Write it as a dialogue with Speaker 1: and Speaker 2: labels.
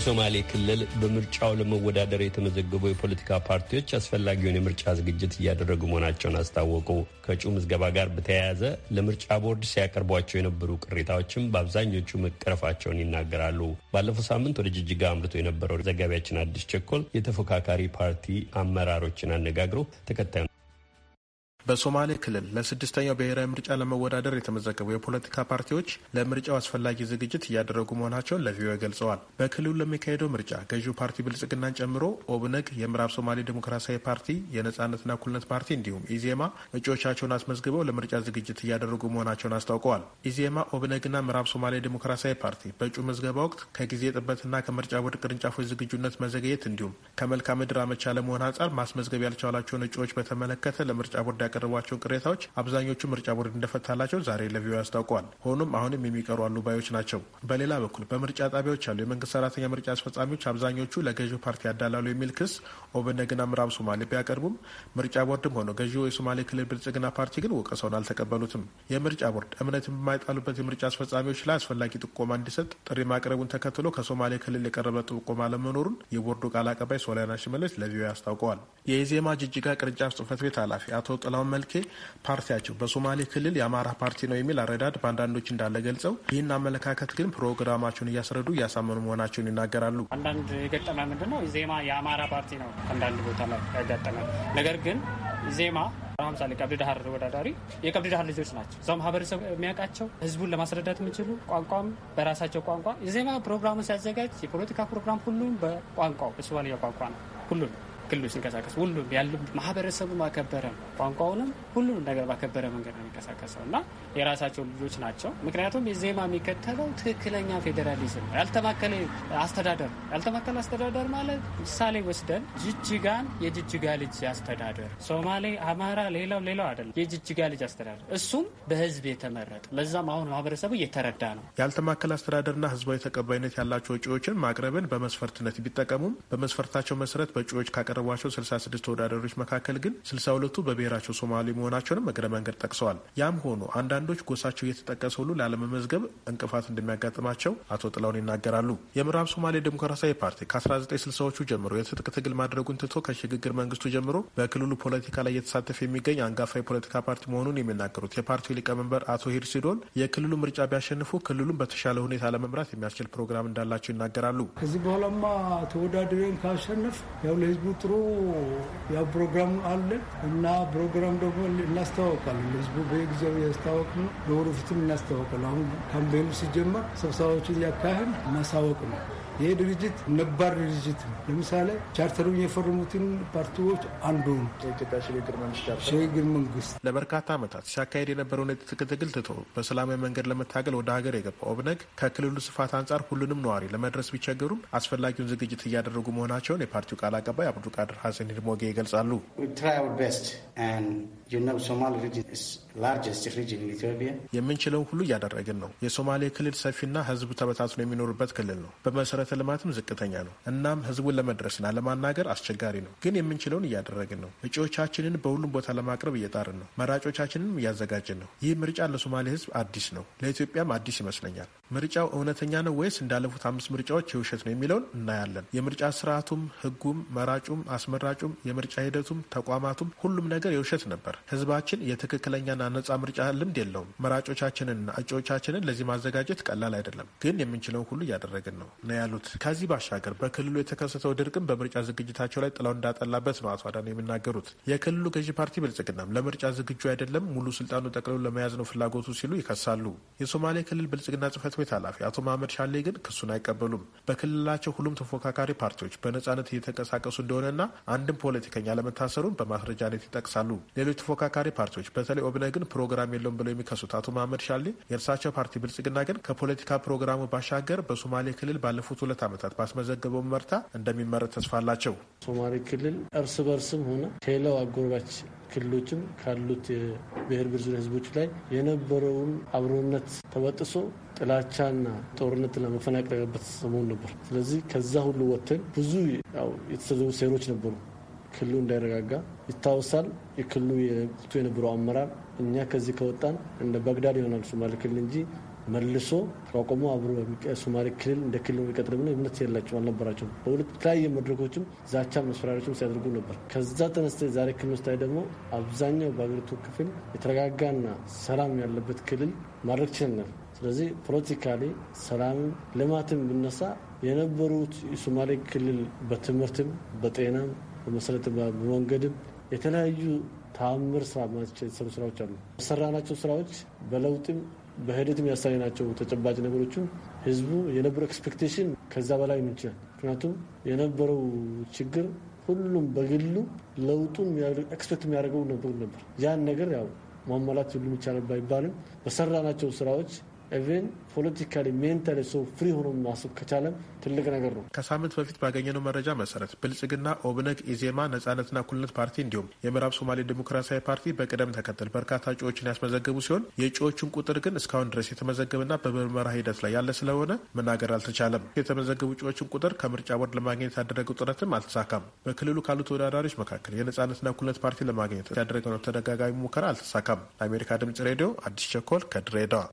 Speaker 1: በሶማሌ ክልል በምርጫው ለመወዳደር የተመዘገቡ የፖለቲካ ፓርቲዎች አስፈላጊውን የምርጫ ዝግጅት እያደረጉ መሆናቸውን አስታወቁ። ከእጩ ምዝገባ ጋር በተያያዘ ለምርጫ ቦርድ ሲያቀርቧቸው የነበሩ ቅሬታዎችም በአብዛኞቹ መቀረፋቸውን ይናገራሉ። ባለፈው ሳምንት ወደ ጅጅጋ አምርቶ የነበረው ዘጋቢያችን አዲስ ቸኮል የተፎካካሪ ፓርቲ አመራሮችን አነጋግሮ ተከታዩ
Speaker 2: በሶማሌ ክልል ለስድስተኛው ብሔራዊ ምርጫ ለመወዳደር የተመዘገቡ የፖለቲካ ፓርቲዎች ለምርጫው አስፈላጊ ዝግጅት እያደረጉ መሆናቸውን ለቪኦኤ ገልጸዋል። በክልሉ ለሚካሄደው ምርጫ ገዢው ፓርቲ ብልጽግናን ጨምሮ ኦብነግ፣ የምዕራብ ሶማሌ ዴሞክራሲያዊ ፓርቲ፣ የነጻነትና እኩልነት ፓርቲ እንዲሁም ኢዜማ እጩዎቻቸውን አስመዝግበው ለምርጫ ዝግጅት እያደረጉ መሆናቸውን አስታውቀዋል። ኢዜማ፣ ኦብነግና ምዕራብ ሶማሌ ዴሞክራሲያዊ ፓርቲ በእጩ ምዝገባ ወቅት ከጊዜ ጥበትና ከምርጫ ቦርድ ቅርንጫፎች ዝግጁነት መዘግየት እንዲሁም ከመልክዓ ምድር አመቺ አለመሆን አንጻር ማስመዝገብ ያልቻላቸውን እጩዎች በተመለከተ ለምርጫ ቦርድ ያቀረቧቸውን ቅሬታዎች አብዛኞቹ ምርጫ ቦርድ እንደፈታላቸው ዛሬ ለቪኦኤ አስታውቀዋል። ሆኖም አሁንም የሚቀሩ አሉ ባዮች ናቸው። በሌላ በኩል በምርጫ ጣቢያዎች ያሉ የመንግስት ሰራተኛ ምርጫ አስፈጻሚዎች አብዛኞቹ ለገዢው ፓርቲ ያዳላሉ የሚል ክስ ኦብነግና ምዕራብ ሶማሌ ቢያቀርቡም ምርጫ ቦርድም ሆነ ገዢው የሶማሌ ክልል ብልጽግና ፓርቲ ግን ወቀሳውን አልተቀበሉትም። የምርጫ ቦርድ እምነት የማይጣልበት የምርጫ አስፈጻሚዎች ላይ አስፈላጊ ጥቆማ እንዲሰጥ ጥሪ ማቅረቡን ተከትሎ ከሶማሌ ክልል የቀረበ ጥቆማ አለመኖሩን የቦርዱ ቃል አቀባይ ሶሊያና ሽመለስ ለቪኦኤ አስታውቀዋል። የኢዜማ ጅጅጋ ቅርንጫፍ ጽህፈት ቤት ኃላፊ አቶ ጥላሁን መልኬ ፓርቲያቸው በሶማሌ ክልል የአማራ ፓርቲ ነው የሚል አረዳድ በአንዳንዶች እንዳለ ገልጸው ይህን አመለካከት ግን ፕሮግራማቸውን እያስረዱ እያሳመኑ መሆናቸውን ይናገራሉ።
Speaker 3: አንዳንድ የገጠመ ምንድን ነው ዜማ የአማራ ፓርቲ ነው አንዳንድ ቦታ ላይ ያጋጠመ ነገር ግን ዜማ ለምሳሌ ቀብድ ዳህር ተወዳዳሪ የቀብድ ዳህር ልጆች ናቸው። እዛው ማህበረሰብ የሚያውቃቸው ህዝቡን ለማስረዳት የሚችሉ ቋንቋም በራሳቸው ቋንቋ የዜማ ፕሮግራሙ ሲያዘጋጅ የፖለቲካ ፕሮግራም ሁሉም በቋንቋው በሶማሊያ ቋንቋ ነው ሁሉም ክልሉ ሲንቀሳቀስ ሁሉም ያሉ ማህበረሰቡ ማከበረ ቋንቋውንም ሁሉንም ነገር ባከበረ መንገድ ነው የሚንቀሳቀሰው እና የራሳቸው ልጆች ናቸው። ምክንያቱም የዜማ የሚከተለው ትክክለኛ ፌዴራሊዝም ያልተማከለ አስተዳደር ያልተማከለ አስተዳደር ማለት ምሳሌ ወስደን ጅጅጋን የጅጅጋ ልጅ አስተዳደር፣ ሶማሌ፣ አማራ፣ ሌላው ሌላው አይደለም የጅጅጋ ልጅ አስተዳደር እሱም በህዝብ የተመረጠ ለዛም አሁን ማህበረሰቡ እየተረዳ ነው።
Speaker 2: ያልተማከለ አስተዳደርና ህዝባዊ ተቀባይነት ያላቸው እጩዎችን ማቅረብን በመስፈርትነት ቢጠቀሙም በመስፈርታቸው መሰረት በእጩዎች ካቀረቧቸው 66 ተወዳዳሪዎች መካከል ግን 62ቱ በብሔራቸው ሶማሌ መሆናቸውንም እግረ መንገድ ጠቅሰዋል። ያም ሆኖ አንዳንዶች ጎሳቸው እየተጠቀሰ ሁሉ ላለመመዝገብ እንቅፋት እንደሚያጋጥማቸው አቶ ጥላውን ይናገራሉ። የምዕራብ ሶማሌ ዴሞክራሲያዊ ፓርቲ ከ1960ዎቹ ጀምሮ የትጥቅ ትግል ማድረጉን ትቶ ከሽግግር መንግስቱ ጀምሮ በክልሉ ፖለቲካ ላይ እየተሳተፈ የሚገኝ አንጋፋ የፖለቲካ ፓርቲ መሆኑን የሚናገሩት የፓርቲው ሊቀመንበር አቶ ሂርሲዶን የክልሉ ምርጫ ቢያሸንፉ ክልሉን በተሻለ ሁኔታ ለመምራት የሚያስችል ፕሮግራም እንዳላቸው ይናገራሉ።
Speaker 4: ከዚህ በኋላማ ተወዳድረን ካሸነፍ ያው ለህዝቡ ጥሩ ያው ፕሮግራም አለ እና ፕሮግራም ደግሞ እናስተዋወቃለን። ህዝቡ በጊዜው ያስታወቅ ነው። ለወደፊትም እናስተዋወቃል። አሁን campaign ኡ ሲጀመር ስብሰባዎችን ሊያካሂድ ማሳወቅ ነው። ይሄ ድርጅት ነባር ድርጅት ነው። ለምሳሌ ቻርተሩን የፈረሙትን ፓርቲዎች አንዱ ነው
Speaker 2: የኢትዮጵያ
Speaker 4: ሽግግር መንግስት።
Speaker 2: ለበርካታ ዓመታት ሲያካሄድ የነበረውን የትጥቅ ትግል ትቶ በሰላማዊ መንገድ ለመታገል ወደ ሀገር የገባው ኦብነግ ከክልሉ ስፋት አንጻር ሁሉንም ነዋሪ ለመድረስ ቢቸገሩም አስፈላጊውን ዝግጅት እያደረጉ መሆናቸውን የፓርቲው ቃል አቀባይ አብዱልቃድር ሀሰን ሂድሞጌ ይገልጻሉ። የምንችለውን ሁሉ እያደረግን ነው። የሶማሌ ክልል ሰፊና ህዝብ ተበታትኖ የሚኖርበት ክልል ነው። በመሰረተ ልማትም ዝቅተኛ ነው። እናም ህዝቡን ለመድረስና ለማናገር አስቸጋሪ ነው። ግን የምንችለውን እያደረግን ነው። እጩዎቻችንን በሁሉም ቦታ ለማቅረብ እየጣርን ነው። መራጮቻችንንም እያዘጋጅን ነው። ይህ ምርጫ ለሶማሌ ህዝብ አዲስ ነው፣ ለኢትዮጵያም አዲስ ይመስለኛል። ምርጫው እውነተኛ ነው ወይስ እንዳለፉት አምስት ምርጫዎች የውሸት ነው የሚለውን እናያለን። የምርጫ ስርዓቱም፣ ህጉም፣ መራጩም፣ አስመራጩም፣ የምርጫ ሂደቱም፣ ተቋማቱም ሁሉም ነገር የውሸት ነበር። ህዝባችን የትክክለኛና ነጻ ምርጫ ልምድ የለውም። መራጮቻችንንና እጩዎቻችንን ለዚህ ማዘጋጀት ቀላል አይደለም። ግን የምንችለውን ሁሉ እያደረግን ነው ነው ያሉት። ከዚህ ባሻገር በክልሉ የተከሰተው ድርቅም በምርጫ ዝግጅታቸው ላይ ጥላው እንዳጠላበት ነው አቶ አዳነ የሚናገሩት። የክልሉ ገዢ ፓርቲ ብልጽግናም ለምርጫ ዝግጁ አይደለም፣ ሙሉ ስልጣኑ ጠቅልሎ ለመያዝ ነው ፍላጎቱ ሲሉ ይከሳሉ። የሶማሌ ክልል ብልጽግና ጽህፈት ቤት ኃላፊ አቶ መሀመድ ሻሌ ግን ክሱን አይቀበሉም። በክልላቸው ሁሉም ተፎካካሪ ፓርቲዎች በነጻነት እየተንቀሳቀሱ እንደሆነና አንድም ፖለቲከኛ ለመታሰሩን በማስረጃነት ይጠቅሳሉ። ሌሎች ተፎካካሪ ፓርቲዎች በተለይ ኦብነግን ፕሮግራም የለውም ብለው የሚከሱት አቶ መሀመድ ሻሌ የእርሳቸው ፓርቲ ብልጽግና ግን ከፖለቲካ ፕሮግራሙ ባሻገር በሶማሌ ክልል ባለፉት ሁለት ዓመታት ባስመዘገበው መርታ እንደሚመረጥ ተስፋ አላቸው።
Speaker 5: ሶማሌ ክልል እርስ በርስም ሆነ ከሌላው አጎራባች ክልሎችም ካሉት የብሔር ብሔር ህዝቦች ላይ የነበረውን አብሮነት ተበጥሶ ጥላቻና ጦርነትና መፈናቀል ያለበት ሰሞን ነበር። ስለዚህ ከዛ ሁሉ ወጥተን ብዙ የተሰሩ ሴሮች ነበሩ ክልሉ እንዳይረጋጋ ይታወሳል። የክልሉ የወቅቱ የነበረው አመራር እኛ ከዚህ ከወጣን እንደ ባግዳድ ይሆናል ሶማሌ ክልል እንጂ መልሶ ተቋቁሞ አብሮ ሶማሌ ክልል እንደ ክልል የሚቀጥል ብሎ እምነት የላቸው አልነበራቸውም። በሁለት የተለያየ መድረኮችም ዛቻ መስፈራሪዎችም ሲያደርጉ ነበር። ከዛ ተነስተ ዛሬ ክልል ውስጥ ደግሞ አብዛኛው በሀገሪቱ ክፍል የተረጋጋና ሰላም ያለበት ክልል ማድረግ ችለናል። ስለዚህ ፖለቲካሊ ሰላምም ልማትም ብነሳ የነበሩት የሶማሌ ክልል በትምህርትም በጤናም በመሰረተ በመንገድም የተለያዩ ተአምር ስራ የተሰሩ ስራዎች አሉ። የሰራናቸው ስራዎች በለውጥም በሂደትም ያሳየናቸው ተጨባጭ ነገሮችም ህዝቡ የነበረው expectation ከዛ በላይ ምንችላል። ምክንያቱም የነበረው ችግር ሁሉም በግሉ ለውጡን expect የሚያደርገው ነበር ነበር ያን ነገር ያው ማሟላት ሁሉም ይቻላል ባይባልም በሰራናቸው ስራዎች even politically mentally ሰው free ሆኖ ማሰብ ከቻለም ትልቅ ነገር ነው።
Speaker 2: ከሳምንት በፊት ባገኘነው መረጃ መሰረት ብልጽግና፣ ኦብነግ፣ ኢዜማ፣ ነጻነትና እኩልነት ፓርቲ እንዲሁም የምዕራብ ሶማሌ ዴሞክራሲያዊ ፓርቲ በቅደም ተከተል በርካታ እጩዎችን ያስመዘገቡ ሲሆን የእጩዎቹን ቁጥር ግን እስካሁን ድረስ የተመዘገበና በምርመራ ሂደት ላይ ያለ ስለሆነ መናገር አልተቻለም። የተመዘገቡ እጩዎችን ቁጥር ከምርጫ ቦርድ ለማግኘት ያደረገው ጥረትም አልተሳካም። በክልሉ ካሉ ተወዳዳሪዎች መካከል የነጻነትና እኩልነት ፓርቲ ለማግኘት ያደረገው ተደጋጋሚ ሙከራ አልተሳካም። ለአሜሪካ ድምጽ ሬዲዮ አዲስ ቸኮል ከድሬዳዋ